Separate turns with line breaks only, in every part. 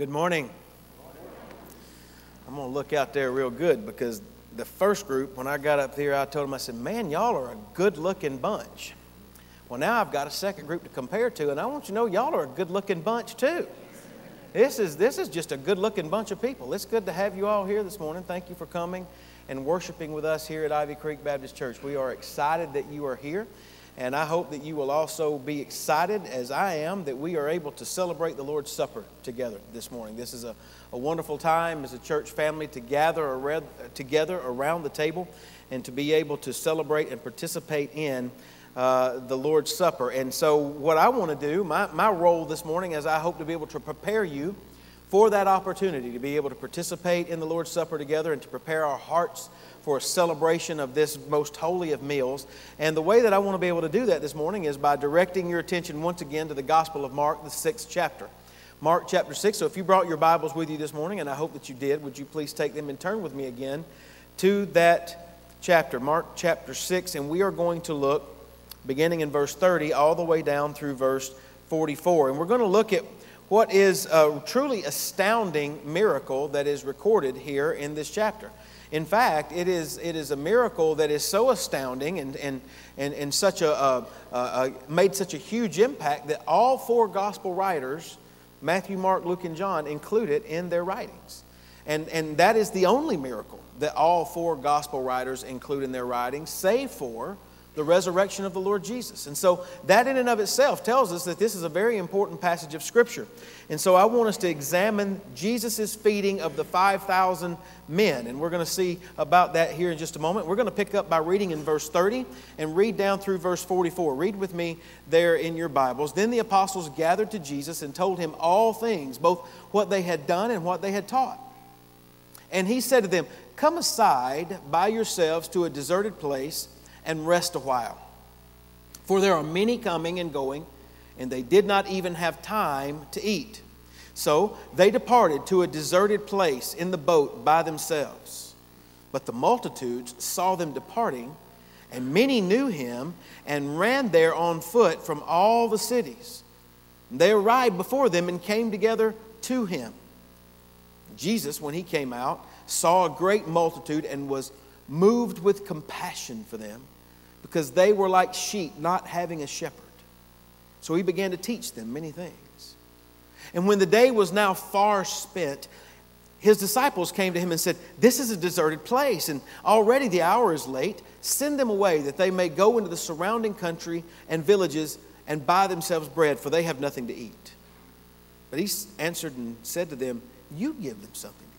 good morning. I'm going to look out there real good because the first group, when I got up here, I told them, I said, Man, y'all are a good looking bunch. Well, now I've got a second group to compare to, and I want you to know y'all are a good looking bunch too. This is, this is just a good looking bunch of people. It's good to have you all here this morning. Thank you for coming and worshiping with us here at Ivy Creek Baptist Church. We are excited that you are here. And I hope that you will also be excited, as I am, that we are able to celebrate the Lord's Supper together this morning. This is a, a wonderful time as a church family to gather around, together around the table and to be able to celebrate and participate in uh, the Lord's Supper. And so, what I want to do, my, my role this morning, is I hope to be able to prepare you for that opportunity to be able to participate in the Lord's Supper together and to prepare our hearts for a celebration of this most holy of meals. And the way that I want to be able to do that this morning is by directing your attention once again to the Gospel of Mark, the sixth chapter. Mark chapter 6. So if you brought your Bibles with you this morning, and I hope that you did, would you please take them and turn with me again to that chapter, Mark chapter 6, and we are going to look beginning in verse 30 all the way down through verse 44. And we're going to look at what is a truly astounding miracle that is recorded here in this chapter. In fact, it is, it is a miracle that is so astounding and, and, and, and such a, made such a huge impact that all four gospel writers, Matthew, Mark, Luke, and John, include it in their writings. And, and that is the only miracle that all four gospel writers include in their writings, save for the resurrection of the Lord Jesus. And so that in and of itself tells us that this is a very important passage of Scripture. And so I want us to examine Jesus' feeding of the 5,000 men. And we're going to see about that here in just a moment. We're going to pick up by reading in verse 30 and read down through verse 44. Read with me there in your Bibles. Then the apostles gathered to Jesus and told him all things, both what they had done and what they had taught. And he said to them, Come aside by yourselves to a deserted place and rest a while. For there are many coming and going, and they did not even have time to eat. So they departed to a deserted place in the boat by themselves. But the multitudes saw them departing, and many knew him and ran there on foot from all the cities. They arrived before them and came together to him. Jesus, when he came out, saw a great multitude and was moved with compassion for them because they were like sheep not having a shepherd. So he began to teach them many things. And when the day was now far spent, his disciples came to him and said, This is a deserted place, and already the hour is late. Send them away that they may go into the surrounding country and villages and buy themselves bread, for they have nothing to eat. But he answered and said to them, You give them something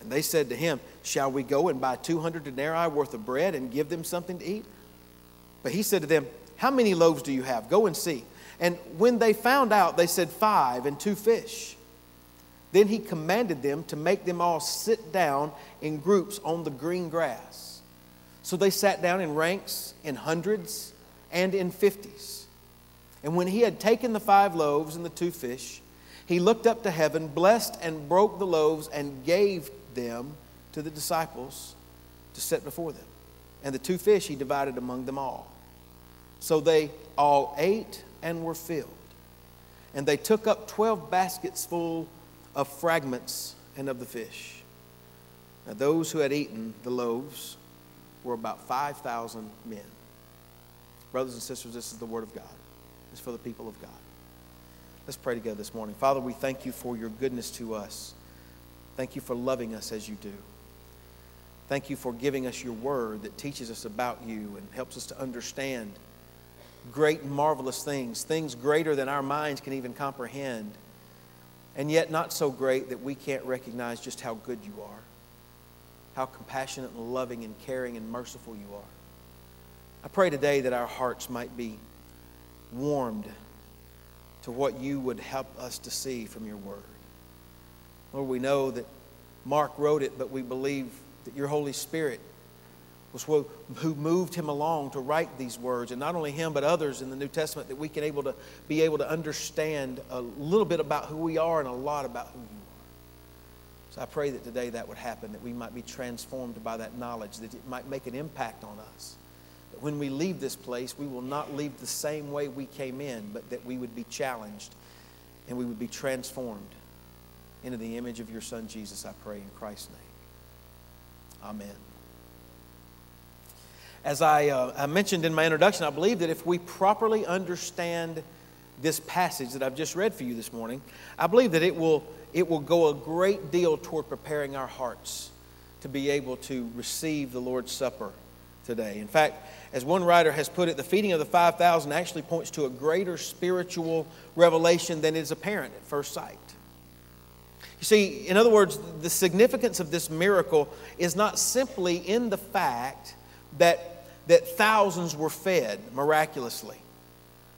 and they said to him, Shall we go and buy 200 denarii worth of bread and give them something to eat? But he said to them, How many loaves do you have? Go and see. And when they found out, they said, Five and two fish. Then he commanded them to make them all sit down in groups on the green grass. So they sat down in ranks, in hundreds, and in fifties. And when he had taken the five loaves and the two fish, he looked up to heaven, blessed and broke the loaves, and gave them to the disciples to set before them. And the two fish he divided among them all. So they all ate and were filled. And they took up 12 baskets full of fragments and of the fish. Now, those who had eaten the loaves were about 5,000 men. Brothers and sisters, this is the word of God. It's for the people of God. Let's pray together this morning. Father, we thank you for your goodness to us. Thank you for loving us as you do. Thank you for giving us your word that teaches us about you and helps us to understand great and marvelous things, things greater than our minds can even comprehend, and yet not so great that we can't recognize just how good you are, how compassionate and loving and caring and merciful you are. I pray today that our hearts might be warmed to what you would help us to see from your word. Lord, we know that Mark wrote it, but we believe that your Holy Spirit was who moved him along to write these words, and not only him, but others in the New Testament, that we can able to be able to understand a little bit about who we are and a lot about who you are. So I pray that today that would happen, that we might be transformed by that knowledge, that it might make an impact on us. That when we leave this place, we will not leave the same way we came in, but that we would be challenged and we would be transformed into the image of your Son, Jesus, I pray in Christ's name. Amen. As I, uh, I mentioned in my introduction, I believe that if we properly understand this passage that I've just read for you this morning, I believe that it will, it will go a great deal toward preparing our hearts to be able to receive the Lord's Supper today. In fact, as one writer has put it, the feeding of the 5,000 actually points to a greater spiritual revelation than is apparent at first sight. You see, in other words, the significance of this miracle is not simply in the fact that, that thousands were fed miraculously.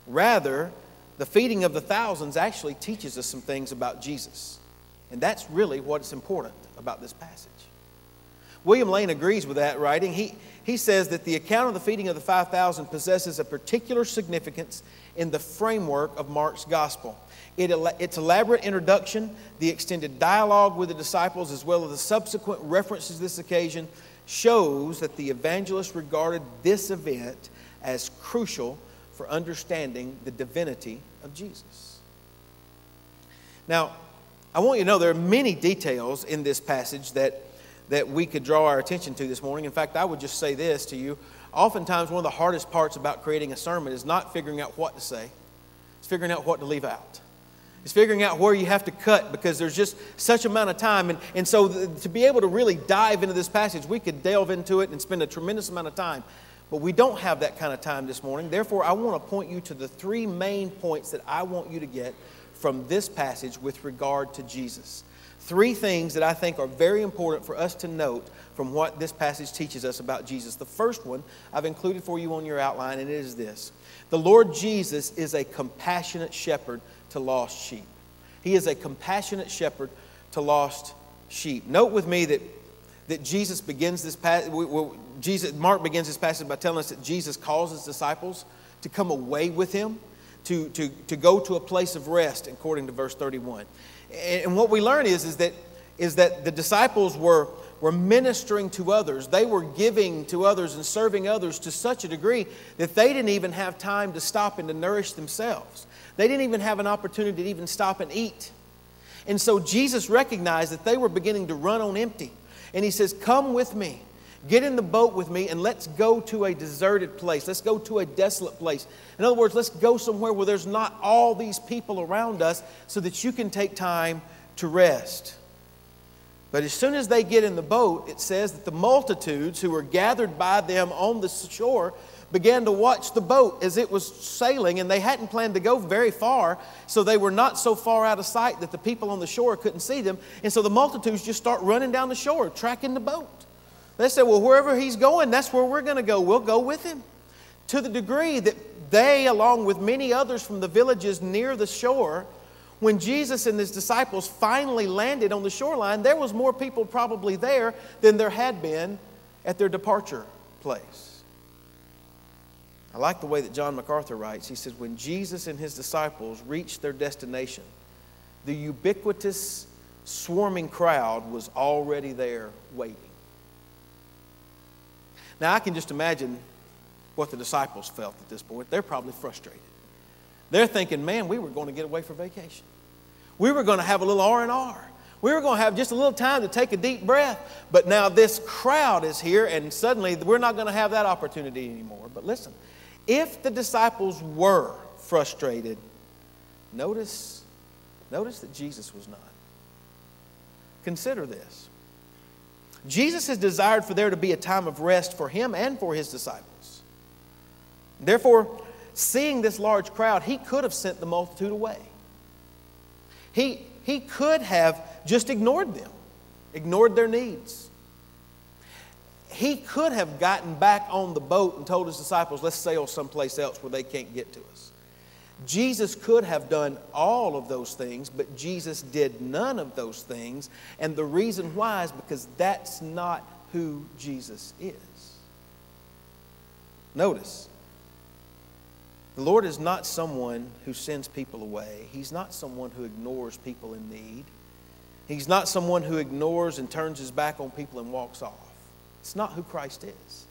Rather, the feeding of the thousands actually teaches us some things about Jesus. And that's really what's important about this passage. William Lane agrees with that writing. He, he says that the account of the feeding of the 5,000 possesses a particular significance in the framework of Mark's gospel. It, its elaborate introduction, the extended dialogue with the disciples, as well as the subsequent references to this occasion, shows that the evangelist regarded this event as crucial for understanding the divinity of Jesus. Now, I want you to know there are many details in this passage that that we could draw our attention to this morning. In fact, I would just say this to you. Oftentimes, one of the hardest parts about creating a sermon is not figuring out what to say, it's figuring out what to leave out. It's figuring out where you have to cut because there's just such amount of time. And, and so, to be able to really dive into this passage, we could delve into it and spend a tremendous amount of time. But we don't have that kind of time this morning. Therefore, I want to point you to the three main points that I want you to get from this passage with regard to Jesus. Three things that I think are very important for us to note from what this passage teaches us about Jesus. The first one I've included for you on your outline, and it is this The Lord Jesus is a compassionate shepherd to lost sheep. He is a compassionate shepherd to lost sheep. Note with me that, that Jesus begins this passage, Jesus, Mark begins this passage by telling us that Jesus calls his disciples to come away with him, to, to, to go to a place of rest, according to verse 31. And what we learn is, is, that, is that the disciples were, were ministering to others. They were giving to others and serving others to such a degree that they didn't even have time to stop and to nourish themselves. They didn't even have an opportunity to even stop and eat. And so Jesus recognized that they were beginning to run on empty. And he says, Come with me. Get in the boat with me and let's go to a deserted place. Let's go to a desolate place. In other words, let's go somewhere where there's not all these people around us so that you can take time to rest. But as soon as they get in the boat, it says that the multitudes who were gathered by them on the shore began to watch the boat as it was sailing, and they hadn't planned to go very far, so they were not so far out of sight that the people on the shore couldn't see them. And so the multitudes just start running down the shore, tracking the boat. They said, Well, wherever he's going, that's where we're going to go. We'll go with him. To the degree that they, along with many others from the villages near the shore, when Jesus and his disciples finally landed on the shoreline, there was more people probably there than there had been at their departure place. I like the way that John MacArthur writes. He says, When Jesus and his disciples reached their destination, the ubiquitous, swarming crowd was already there waiting. Now, I can just imagine what the disciples felt at this point. They're probably frustrated. They're thinking, man, we were going to get away for vacation. We were going to have a little R&R. We were going to have just a little time to take a deep breath. But now this crowd is here, and suddenly we're not going to have that opportunity anymore. But listen, if the disciples were frustrated, notice, notice that Jesus was not. Consider this. Jesus has desired for there to be a time of rest for him and for his disciples. Therefore, seeing this large crowd, he could have sent the multitude away. He, he could have just ignored them, ignored their needs. He could have gotten back on the boat and told his disciples, let's sail someplace else where they can't get to us. Jesus could have done all of those things, but Jesus did none of those things. And the reason why is because that's not who Jesus is. Notice, the Lord is not someone who sends people away, He's not someone who ignores people in need. He's not someone who ignores and turns his back on people and walks off. It's not who Christ is.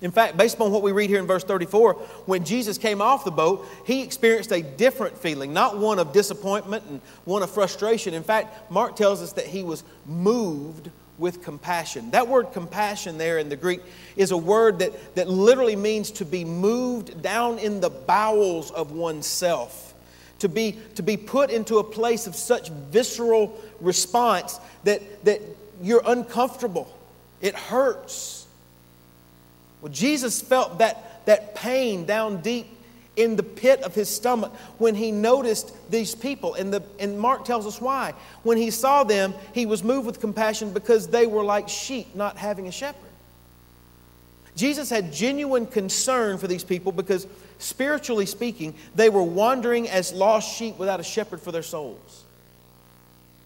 In fact, based upon what we read here in verse 34, when Jesus came off the boat, he experienced a different feeling, not one of disappointment and one of frustration. In fact, Mark tells us that he was moved with compassion. That word compassion there in the Greek is a word that, that literally means to be moved down in the bowels of oneself, to be, to be put into a place of such visceral response that, that you're uncomfortable. It hurts. Well, Jesus felt that, that pain down deep in the pit of his stomach when he noticed these people. And, the, and Mark tells us why. When he saw them, he was moved with compassion because they were like sheep not having a shepherd. Jesus had genuine concern for these people because, spiritually speaking, they were wandering as lost sheep without a shepherd for their souls.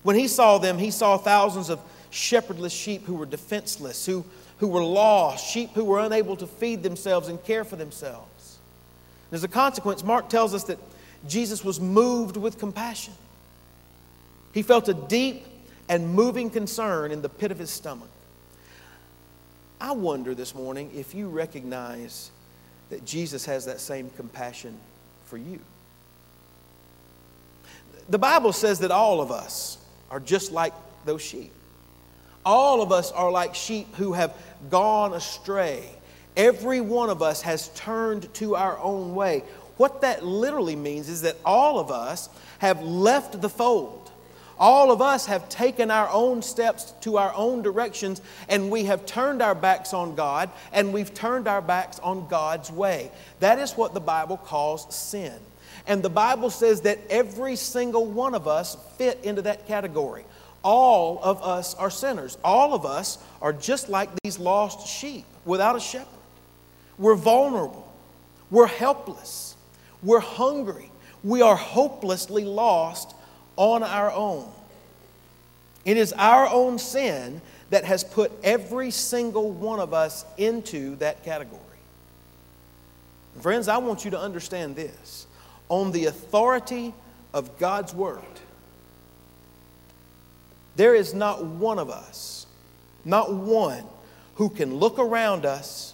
When he saw them, he saw thousands of shepherdless sheep who were defenseless, who who were lost, sheep who were unable to feed themselves and care for themselves. As a consequence, Mark tells us that Jesus was moved with compassion. He felt a deep and moving concern in the pit of his stomach. I wonder this morning if you recognize that Jesus has that same compassion for you. The Bible says that all of us are just like those sheep. All of us are like sheep who have gone astray. Every one of us has turned to our own way. What that literally means is that all of us have left the fold. All of us have taken our own steps to our own directions, and we have turned our backs on God, and we've turned our backs on God's way. That is what the Bible calls sin. And the Bible says that every single one of us fit into that category. All of us are sinners. All of us are just like these lost sheep without a shepherd. We're vulnerable. We're helpless. We're hungry. We are hopelessly lost on our own. It is our own sin that has put every single one of us into that category. Friends, I want you to understand this. On the authority of God's Word, there is not one of us, not one, who can look around us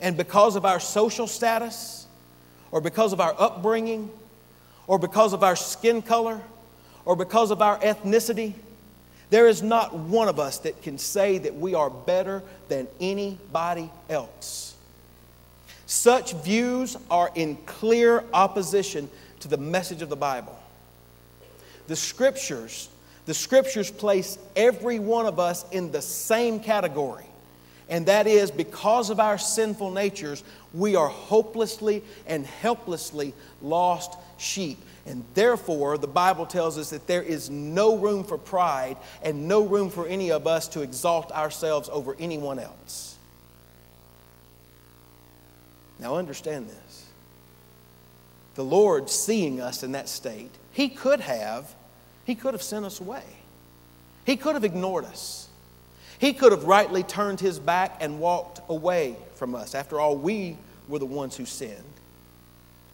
and because of our social status, or because of our upbringing, or because of our skin color, or because of our ethnicity, there is not one of us that can say that we are better than anybody else. Such views are in clear opposition to the message of the Bible. The scriptures the scriptures place every one of us in the same category. And that is because of our sinful natures, we are hopelessly and helplessly lost sheep. And therefore, the Bible tells us that there is no room for pride and no room for any of us to exalt ourselves over anyone else. Now, understand this. The Lord, seeing us in that state, He could have he could have sent us away. He could have ignored us. He could have rightly turned his back and walked away from us. After all, we were the ones who sinned.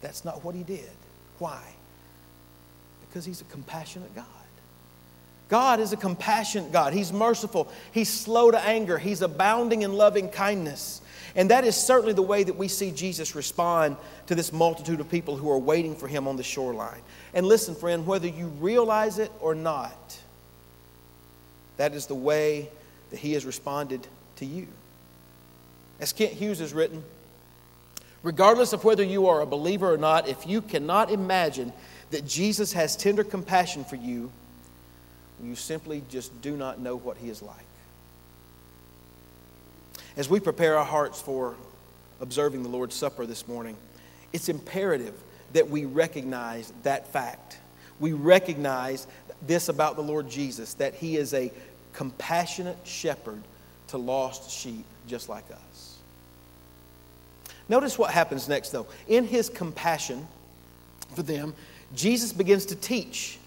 That's not what he did. Why? Because he's a compassionate God. God is a compassionate God. He's merciful. He's slow to anger. He's abounding in loving kindness. And that is certainly the way that we see Jesus respond to this multitude of people who are waiting for him on the shoreline. And listen, friend, whether you realize it or not, that is the way that he has responded to you. As Kent Hughes has written, regardless of whether you are a believer or not, if you cannot imagine that Jesus has tender compassion for you, you simply just do not know what he is like. As we prepare our hearts for observing the Lord's Supper this morning, it's imperative that we recognize that fact. We recognize this about the Lord Jesus that he is a compassionate shepherd to lost sheep just like us. Notice what happens next, though. In his compassion for them, Jesus begins to teach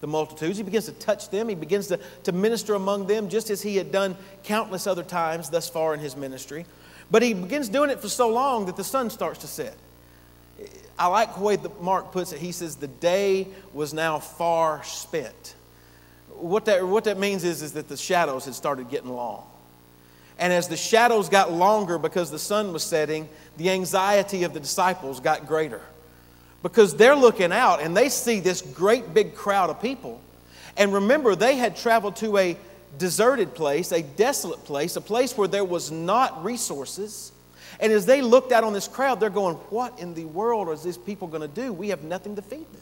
the multitudes. He begins to touch them. He begins to, to minister among them just as he had done countless other times thus far in his ministry. But he begins doing it for so long that the sun starts to set. I like the way that Mark puts it. He says, The day was now far spent. What that, what that means is, is that the shadows had started getting long. And as the shadows got longer because the sun was setting, the anxiety of the disciples got greater. Because they're looking out and they see this great big crowd of people. And remember, they had traveled to a deserted place, a desolate place, a place where there was not resources. And as they looked out on this crowd, they're going, What in the world are these people going to do? We have nothing to feed them.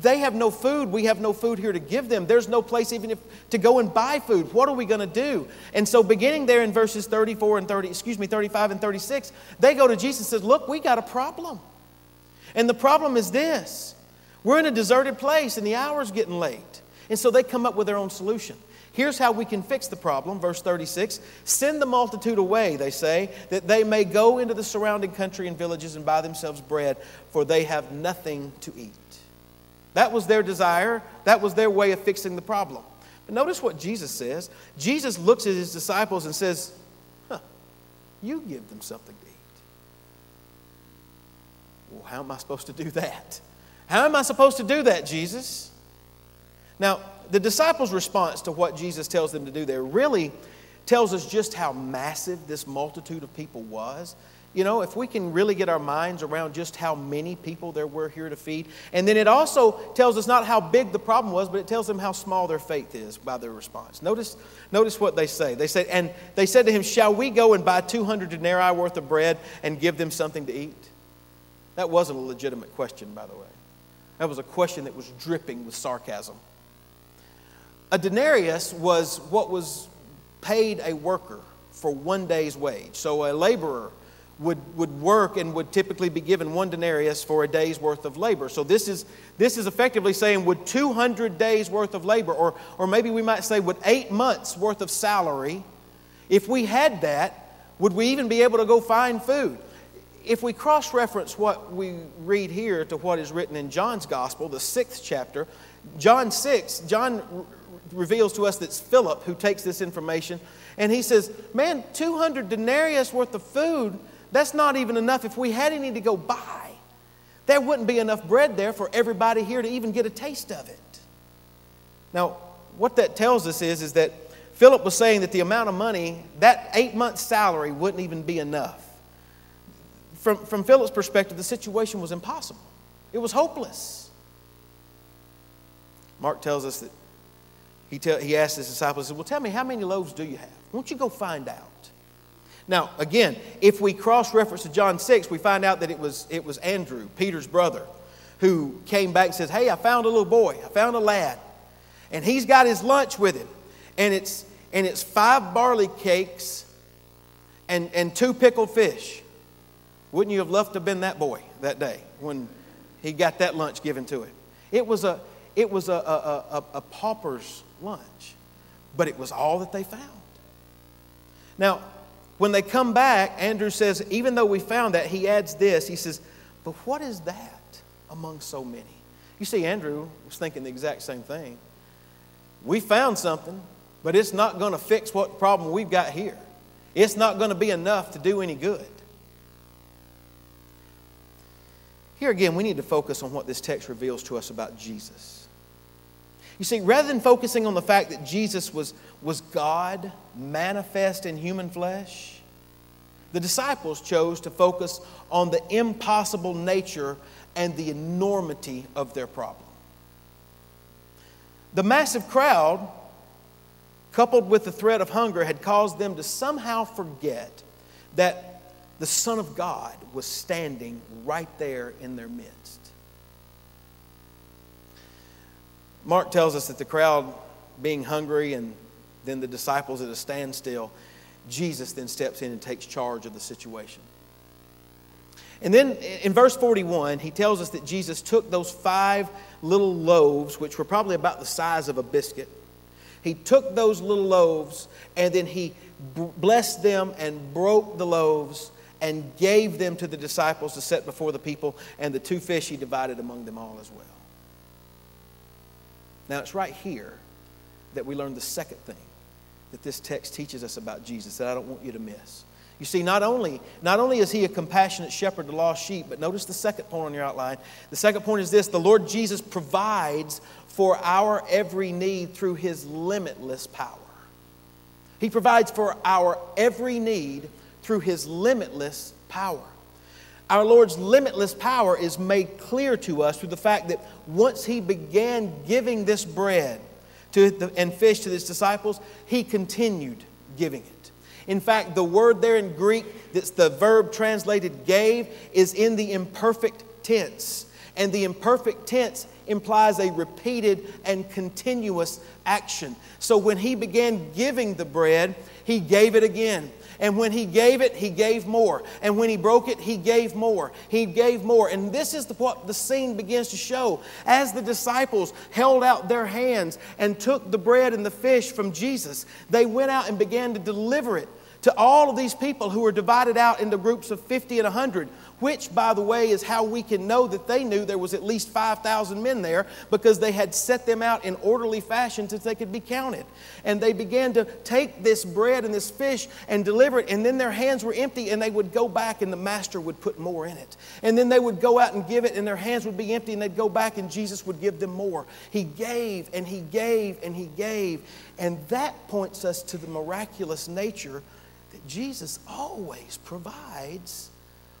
They have no food. We have no food here to give them. There's no place even if, to go and buy food. What are we going to do? And so, beginning there in verses 34 and 30, excuse me, 35 and 36, they go to Jesus and says, Look, we got a problem. And the problem is this we're in a deserted place and the hour's getting late. And so they come up with their own solution. Here's how we can fix the problem. Verse 36 Send the multitude away, they say, that they may go into the surrounding country and villages and buy themselves bread, for they have nothing to eat. That was their desire, that was their way of fixing the problem. But notice what Jesus says. Jesus looks at his disciples and says, huh, You give them something to eat. Well, how am I supposed to do that? How am I supposed to do that, Jesus? Now, the disciples' response to what Jesus tells them to do there really tells us just how massive this multitude of people was. You know, if we can really get our minds around just how many people there were here to feed. And then it also tells us not how big the problem was, but it tells them how small their faith is by their response. Notice, notice what they say. They said, and they said to him, Shall we go and buy 200 denarii worth of bread and give them something to eat? That wasn't a legitimate question, by the way. That was a question that was dripping with sarcasm. A denarius was what was paid a worker for one day's wage. So a laborer would, would work and would typically be given one denarius for a day's worth of labor. So this is, this is effectively saying, would 200 days worth of labor, or, or maybe we might say, would eight months worth of salary, if we had that, would we even be able to go find food? If we cross reference what we read here to what is written in John's Gospel, the sixth chapter, John 6, John reveals to us that it's Philip who takes this information. And he says, Man, 200 denarius worth of food, that's not even enough. If we had any to go buy, there wouldn't be enough bread there for everybody here to even get a taste of it. Now, what that tells us is, is that Philip was saying that the amount of money, that eight months' salary, wouldn't even be enough. From, from Philip's perspective, the situation was impossible, it was hopeless. Mark tells us that he, tell, he asked his disciples, Well, tell me, how many loaves do you have? Won't you go find out? Now, again, if we cross reference to John 6, we find out that it was, it was Andrew, Peter's brother, who came back and says, Hey, I found a little boy, I found a lad. And he's got his lunch with him. And it's, and it's five barley cakes and, and two pickled fish. Wouldn't you have loved to have been that boy that day when he got that lunch given to him? It was a, it was a, a, a, a pauper's lunch, but it was all that they found. Now, when they come back, Andrew says, even though we found that, he adds this. He says, but what is that among so many? You see, Andrew was thinking the exact same thing. We found something, but it's not going to fix what problem we've got here. It's not going to be enough to do any good. Here again, we need to focus on what this text reveals to us about Jesus. You see, rather than focusing on the fact that Jesus was, was God manifest in human flesh, the disciples chose to focus on the impossible nature and the enormity of their problem. The massive crowd, coupled with the threat of hunger, had caused them to somehow forget that the Son of God was standing right there in their midst. Mark tells us that the crowd being hungry and then the disciples at a standstill, Jesus then steps in and takes charge of the situation. And then in verse 41, he tells us that Jesus took those five little loaves, which were probably about the size of a biscuit. He took those little loaves and then he blessed them and broke the loaves and gave them to the disciples to set before the people, and the two fish he divided among them all as well. Now, it's right here that we learn the second thing that this text teaches us about Jesus that I don't want you to miss. You see, not only, not only is he a compassionate shepherd to lost sheep, but notice the second point on your outline. The second point is this the Lord Jesus provides for our every need through his limitless power. He provides for our every need through His limitless power. Our Lord's limitless power is made clear to us through the fact that once He began giving this bread to the, and fish to His disciples, He continued giving it. In fact, the word there in Greek that's the verb translated gave is in the imperfect tense. And the imperfect tense implies a repeated and continuous action. So when he began giving the bread, he gave it again. And when he gave it, he gave more. And when he broke it, he gave more. He gave more. And this is the, what the scene begins to show. As the disciples held out their hands and took the bread and the fish from Jesus, they went out and began to deliver it to all of these people who were divided out into groups of 50 and 100, which, by the way, is how we can know that they knew there was at least 5,000 men there because they had set them out in orderly fashion so they could be counted. And they began to take this bread and this fish and deliver it, and then their hands were empty, and they would go back, and the master would put more in it. And then they would go out and give it, and their hands would be empty, and they'd go back, and Jesus would give them more. He gave, and He gave, and He gave. And that points us to the miraculous nature Jesus always provides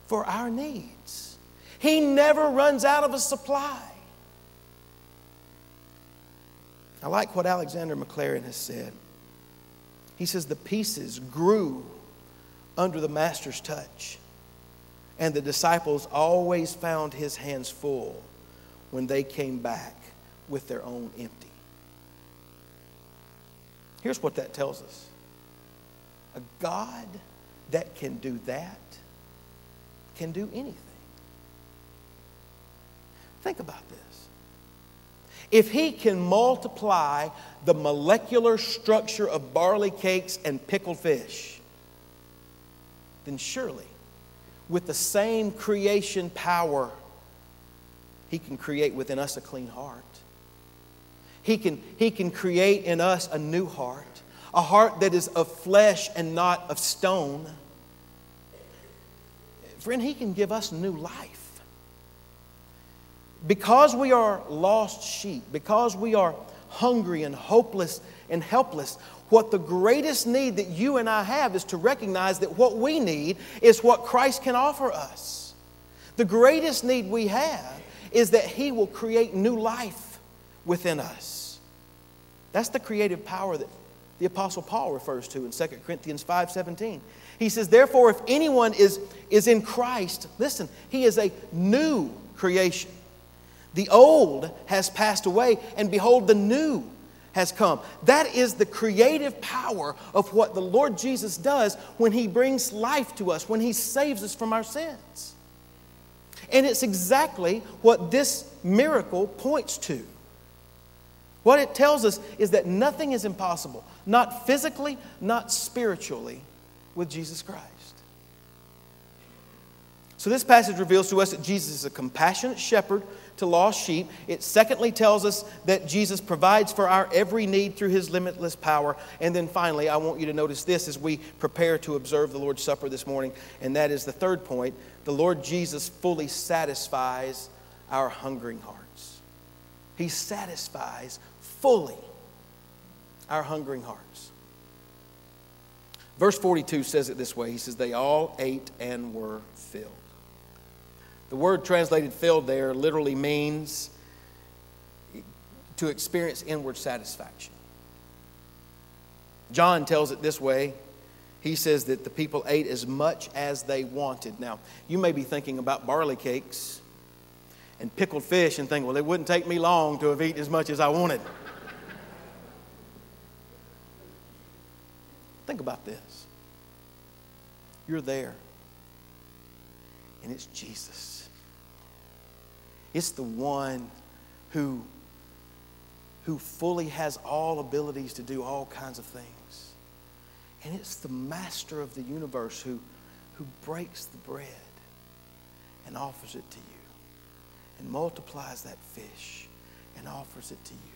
for our needs. He never runs out of a supply. I like what Alexander Maclaren has said. He says the pieces grew under the master's touch, and the disciples always found his hands full when they came back with their own empty. Here's what that tells us a God that can do that can do anything. Think about this. If he can multiply the molecular structure of barley cakes and pickled fish, then surely, with the same creation power, he can create within us a clean heart. He can, he can create in us a new heart a heart that is of flesh and not of stone. Friend, He can give us new life. Because we are lost sheep, because we are hungry and hopeless and helpless, what the greatest need that you and I have is to recognize that what we need is what Christ can offer us. The greatest need we have is that He will create new life within us. That's the creative power that the apostle Paul refers to in 2 Corinthians 5:17. He says, "Therefore if anyone is is in Christ, listen, he is a new creation. The old has passed away and behold the new has come. That is the creative power of what the Lord Jesus does when he brings life to us, when he saves us from our sins. And it's exactly what this miracle points to. What it tells us is that nothing is impossible, not physically, not spiritually, with Jesus Christ. So, this passage reveals to us that Jesus is a compassionate shepherd to lost sheep. It secondly tells us that Jesus provides for our every need through his limitless power. And then finally, I want you to notice this as we prepare to observe the Lord's Supper this morning, and that is the third point the Lord Jesus fully satisfies our hungering hearts. He satisfies fully our hungering hearts. Verse 42 says it this way He says, They all ate and were filled. The word translated filled there literally means to experience inward satisfaction. John tells it this way. He says that the people ate as much as they wanted. Now, you may be thinking about barley cakes and pickled fish and think, well, it wouldn't take me long to have eaten as much as I wanted. Think about this. You're there, and it's Jesus. It's the one who, who fully has all abilities to do all kinds of things. And it's the master of the universe who, who breaks the bread and offers it to you and multiplies that fish and offers it to you.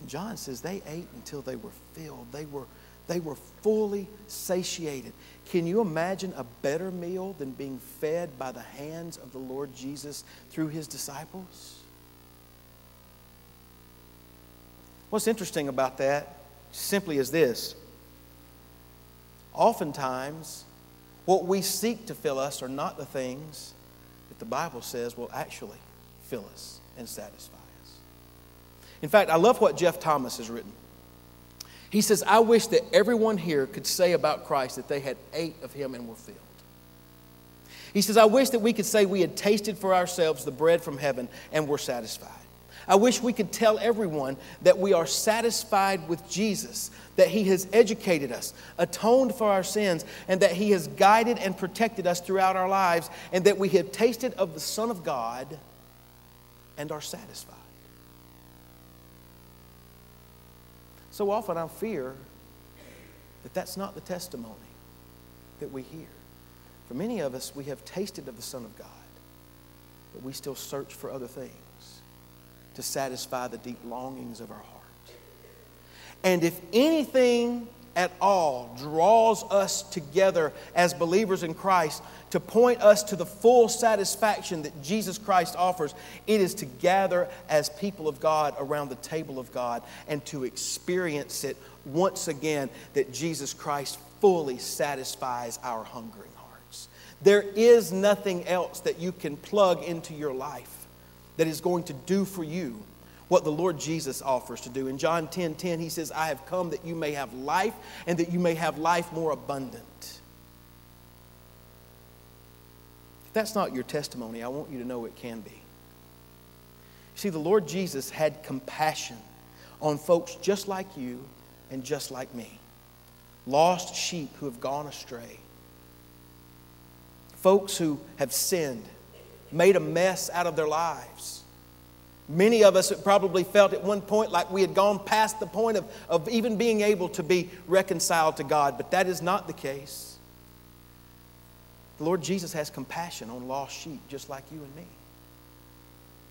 And John says they ate until they were filled. They were they were fully satiated. Can you imagine a better meal than being fed by the hands of the Lord Jesus through his disciples? What's interesting about that simply is this oftentimes what we seek to fill us are not the things that the Bible says will actually fill us and satisfy us. In fact, I love what Geoff Thomas has written. He says, I wish that everyone here could say about Christ that they had ate of him and were filled. He says, I wish that we could say we had tasted for ourselves the bread from heaven and were satisfied. I wish we could tell everyone that we are satisfied with Jesus, that He has educated us, atoned for our sins, and that He has guided and protected us throughout our lives, and that we have tasted of the Son of God and are satisfied. So often I fear that that's not the testimony that we hear. For many of us, we have tasted of the Son of God, but we still search for other things to satisfy the deep longings of our heart. And if anything at all draws us together as believers in Christ to point us to the full satisfaction that Jesus Christ offers, it is to gather as people of God around the table of God and to experience it once again that Jesus Christ fully satisfies our hungering hearts. There is nothing else that you can plug into your life that is going to do for you what the Lord Jesus offers to do. In John 10 10, he says, I have come that you may have life and that you may have life more abundant. If that's not your testimony, I want you to know it can be. See, the Lord Jesus had compassion on folks just like you and just like me, lost sheep who have gone astray, folks who have sinned made a mess out of their lives. Many of us probably felt at one point like we had gone past the point of, of even being able to be reconciled to God, but that is not the case. The Lord Jesus has compassion on lost sheep just like you and me.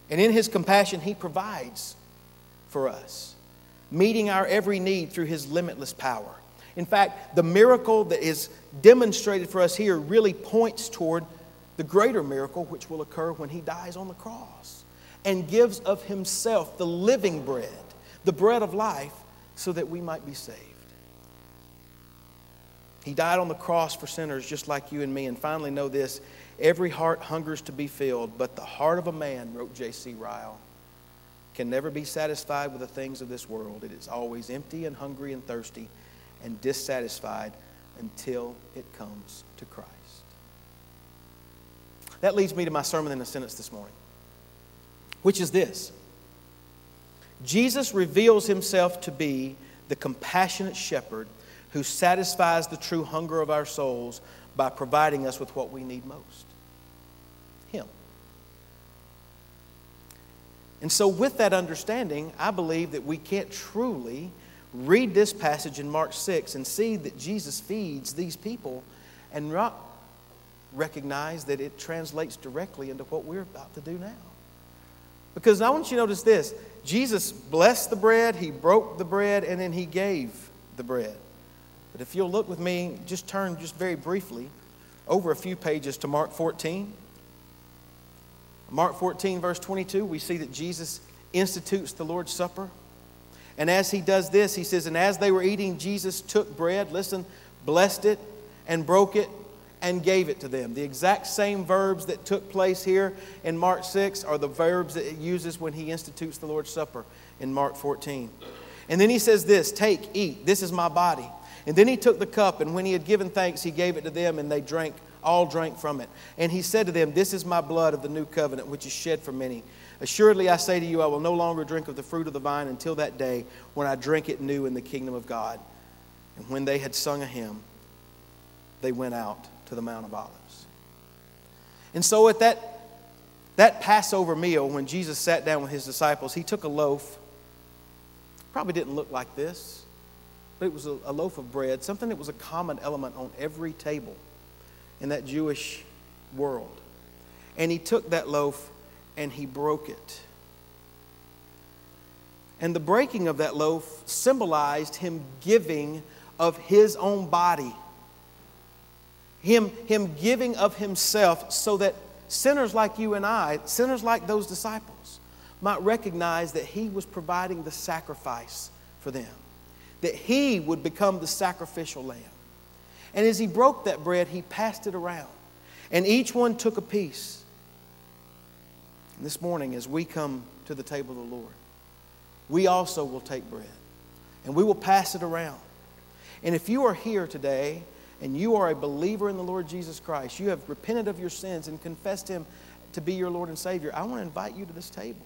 And in His compassion, He provides for us, meeting our every need through His limitless power. In fact, the miracle that is demonstrated for us here really points toward the greater miracle which will occur when he dies on the cross and gives of himself the living bread, the bread of life, so that we might be saved. He died on the cross for sinners just like you and me. And finally, know this every heart hungers to be filled, but the heart of a man, wrote J.C. Ryle, can never be satisfied with the things of this world. It is always empty and hungry and thirsty and dissatisfied until it comes to Christ. That leads me to my sermon in a sentence this morning, which is this Jesus reveals himself to be the compassionate shepherd who satisfies the true hunger of our souls by providing us with what we need most Him. And so, with that understanding, I believe that we can't truly read this passage in Mark 6 and see that Jesus feeds these people and not recognize that it translates directly into what we're about to do now. Because I want you to notice this Jesus blessed the bread, he broke the bread, and then he gave the bread. But if you'll look with me, just turn just very briefly over a few pages to Mark 14. Mark 14, verse 22, we see that Jesus institutes the Lord's Supper. And as he does this, he says, And as they were eating, Jesus took bread, listen, blessed it, and broke it, and gave it to them. The exact same verbs that took place here in Mark 6 are the verbs that it uses when he institutes the Lord's Supper in Mark 14. And then he says this Take, eat, this is my body. And then he took the cup, and when he had given thanks, he gave it to them, and they drank, all drank from it. And he said to them, This is my blood of the new covenant, which is shed for many. Assuredly, I say to you, I will no longer drink of the fruit of the vine until that day when I drink it new in the kingdom of God. And when they had sung a hymn, they went out to the Mount of Olives. And so at that, that Passover meal, when Jesus sat down with his disciples, he took a loaf. Probably didn't look like this, but it was a, a loaf of bread, something that was a common element on every table in that Jewish world. And he took that loaf and he broke it. And the breaking of that loaf symbolized him giving of his own body him, him giving of himself so that sinners like you and I, sinners like those disciples, might recognize that he was providing the sacrifice for them, that he would become the sacrificial lamb. And as he broke that bread, he passed it around. And each one took a piece. And this morning, as we come to the table of the Lord, we also will take bread and we will pass it around. And if you are here today and you are a believer in the Lord Jesus Christ, you have repented of your sins and confessed Him to be your Lord and Savior, I want to invite you to this table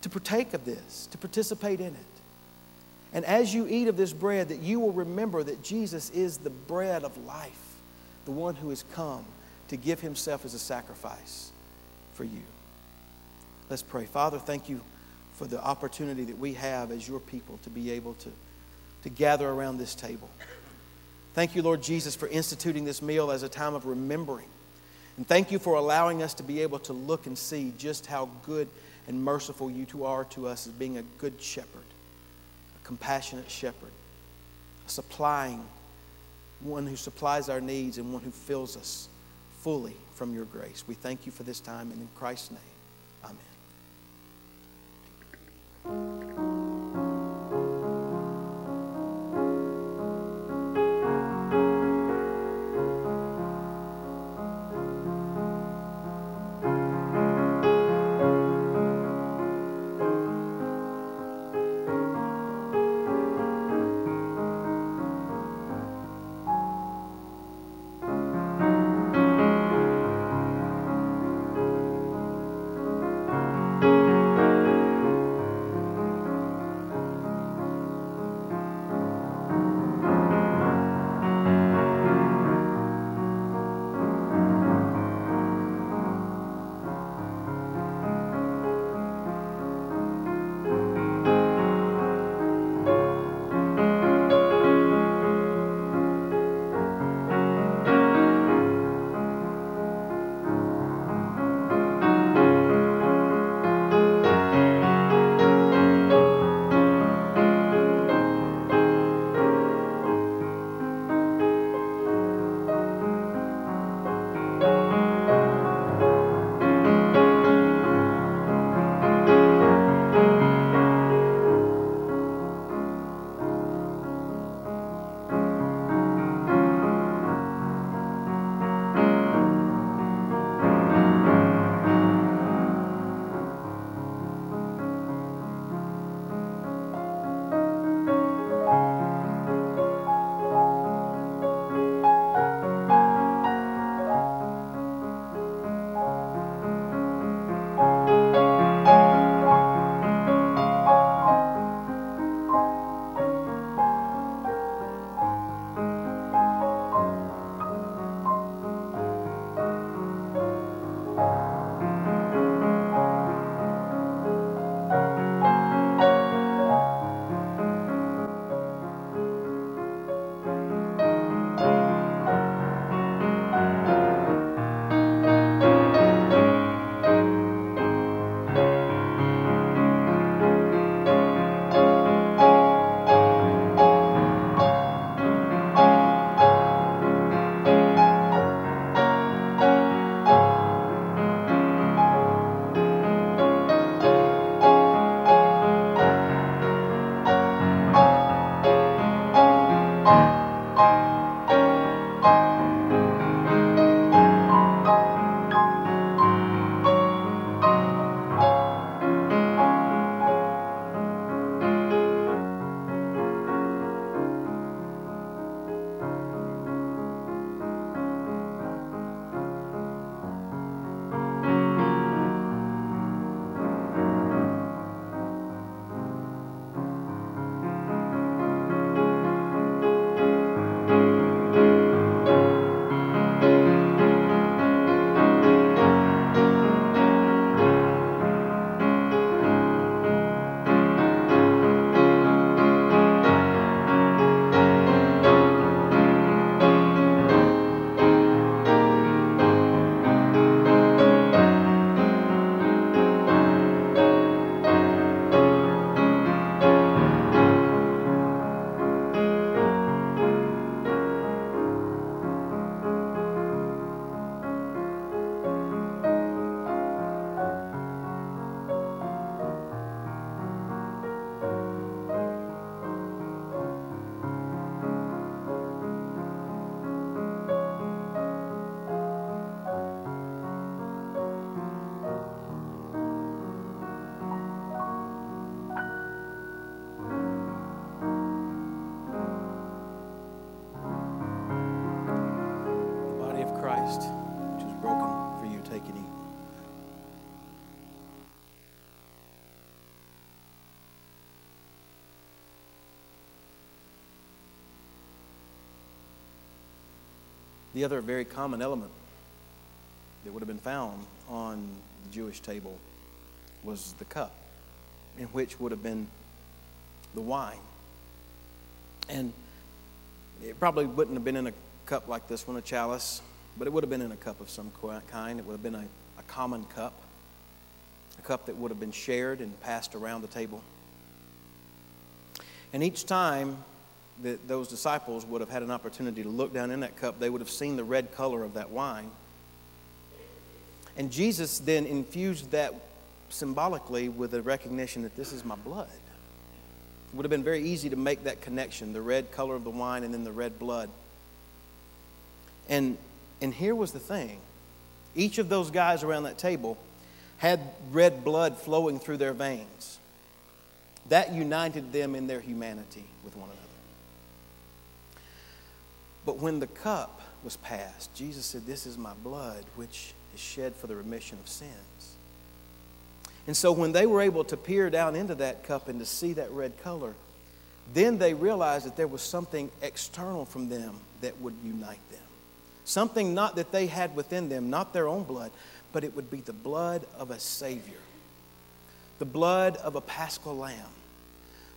to partake of this, to participate in it. And as you eat of this bread, that you will remember that Jesus is the bread of life, the one who has come to give himself as a sacrifice for you. Let's pray. Father, thank you for the opportunity that we have as your people to be able to, to gather around this table. Thank you, Lord Jesus, for instituting this meal as a time of remembering. And thank you for allowing us to be able to look and see just how good and merciful you two are to us as being a good shepherd, a compassionate shepherd, a supplying one who supplies our needs and one who fills us fully from your grace. We thank you for this time, and in Christ's name, amen. The other very common element that would have been found on the Jewish table was the cup, in which would have been the wine. And it probably wouldn't have been in a cup like this one, a chalice, but it would have been in a cup of some kind. It would have been a, a common cup, a cup that would have been shared and passed around the table. And each time that those disciples would have had an opportunity to look down in that cup, they would have seen the red color of that wine. And Jesus then infused that symbolically with a recognition that this is my blood. It would have been very easy to make that connection the red color of the wine and then the red blood. And, and here was the thing each of those guys around that table had red blood flowing through their veins. That united them in their humanity with one another. But when the cup was passed, Jesus said, This is my blood, which is shed for the remission of sins. And so when they were able to peer down into that cup and to see that red color, then they realized that there was something external from them that would unite them. Something not that they had within them, not their own blood, but it would be the blood of a Savior, the blood of a paschal lamb,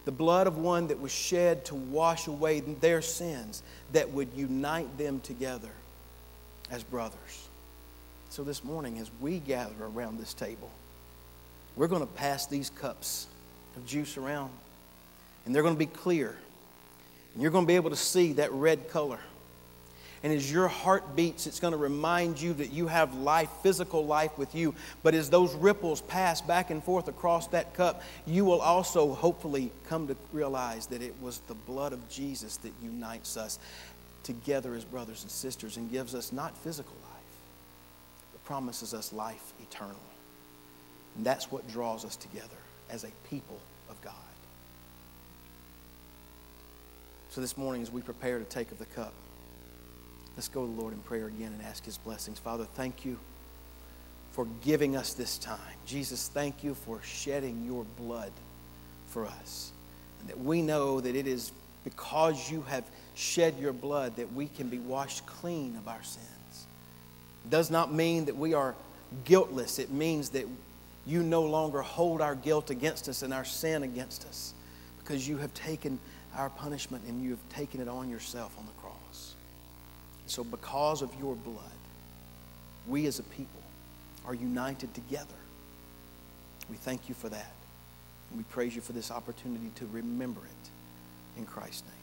the blood of one that was shed to wash away their sins, that would unite them together as brothers. So this morning, as we gather around this table, we're going to pass these cups of juice around, and they're going to be clear. And you're going to be able to see that red color. And as your heart beats, it's going to remind you that you have life, physical life with you. But as those ripples pass back and forth across that cup, you will also hopefully come to realize that it was the blood of Jesus that unites us together as brothers and sisters and gives us not physical life, but promises us life eternal. And that's what draws us together as a people of God. So this morning, as we prepare to take of the cup, let's go to the Lord in prayer again and ask His blessings. Father, thank you for giving us this time. Jesus, thank you for shedding your blood for us. And that we know that it is because you have shed your blood that we can be washed clean of our sins. It does not mean that we are guiltless, it means that you no longer hold our guilt against us and our sin against us because you have taken our punishment and you have taken it on yourself on the. So, because of your blood, we as a people are united together. We thank you for that. And we praise you for this opportunity to remember it in Christ's name.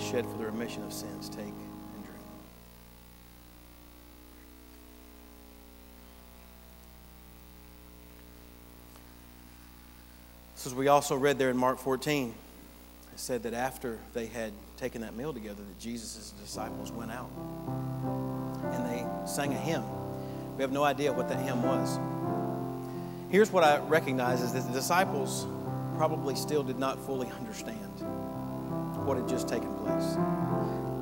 Shed for the remission of sins. Take and drink. So, as we also read there in Mark 14, it said that after they had taken that meal together, that Jesus' disciples went out and they sang a hymn. We have no idea what that hymn was. Here's what I recognize is that the disciples probably still did not fully understand what had just taken place.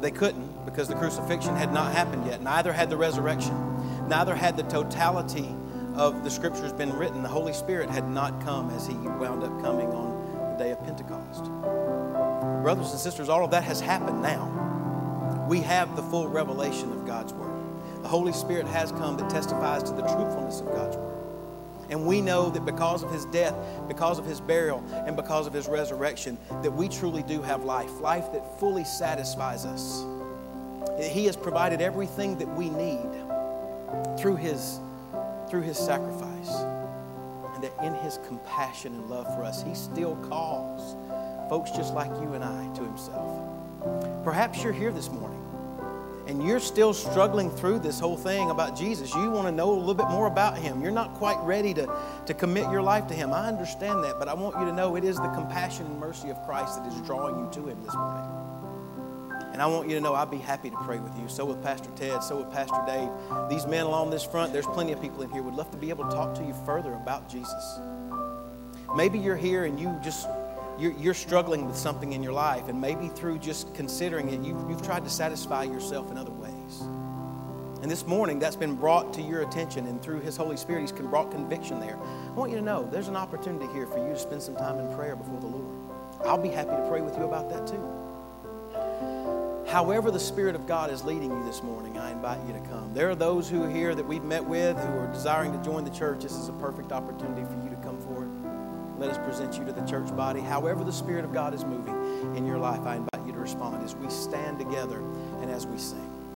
They couldn't because the crucifixion had not happened yet. Neither had the resurrection. Neither had the totality of the scriptures been written. The Holy Spirit had not come as he wound up coming on the day of Pentecost. Brothers and sisters, all of that has happened now. We have the full revelation of God's Word. The Holy Spirit has come that testifies to the truthfulness of God's Word. And we know that because of his death, because of his burial, and because of his resurrection, that we truly do have life, life that fully satisfies us. He has provided everything that we need through his, through his sacrifice. And that in his compassion and love for us, he still calls folks just like you and I to himself. Perhaps you're here this morning and you're still struggling through this whole thing about Jesus, you want to know a little bit more about Him. You're not quite ready to, to commit your life to Him. I understand that, but I want you to know it is the compassion and mercy of Christ that is drawing you to Him this morning. And I want you to know I'd be happy to pray with you. So with Pastor Ted, so with Pastor Dave. These men along this front, there's plenty of people in here would love to be able to talk to you further about Jesus. Maybe you're here and you just you're, you're, struggling with something in your life, and maybe through just considering it, you've, you've tried to satisfy yourself in other ways. And this morning, that's been brought to your attention, and through His Holy Spirit, He's brought conviction there. I want you to know there's an opportunity here for you to spend some time in prayer before the Lord. I'll be happy to pray with you about that too. However, the Spirit of God is leading you this morning, I invite you to come. There are those who are here that we've met with who are desiring to join the church. This is a perfect opportunity for you to. Let us present you to the church body. However, the Spirit of God is moving in your life, I invite you to respond as we stand together and as we sing.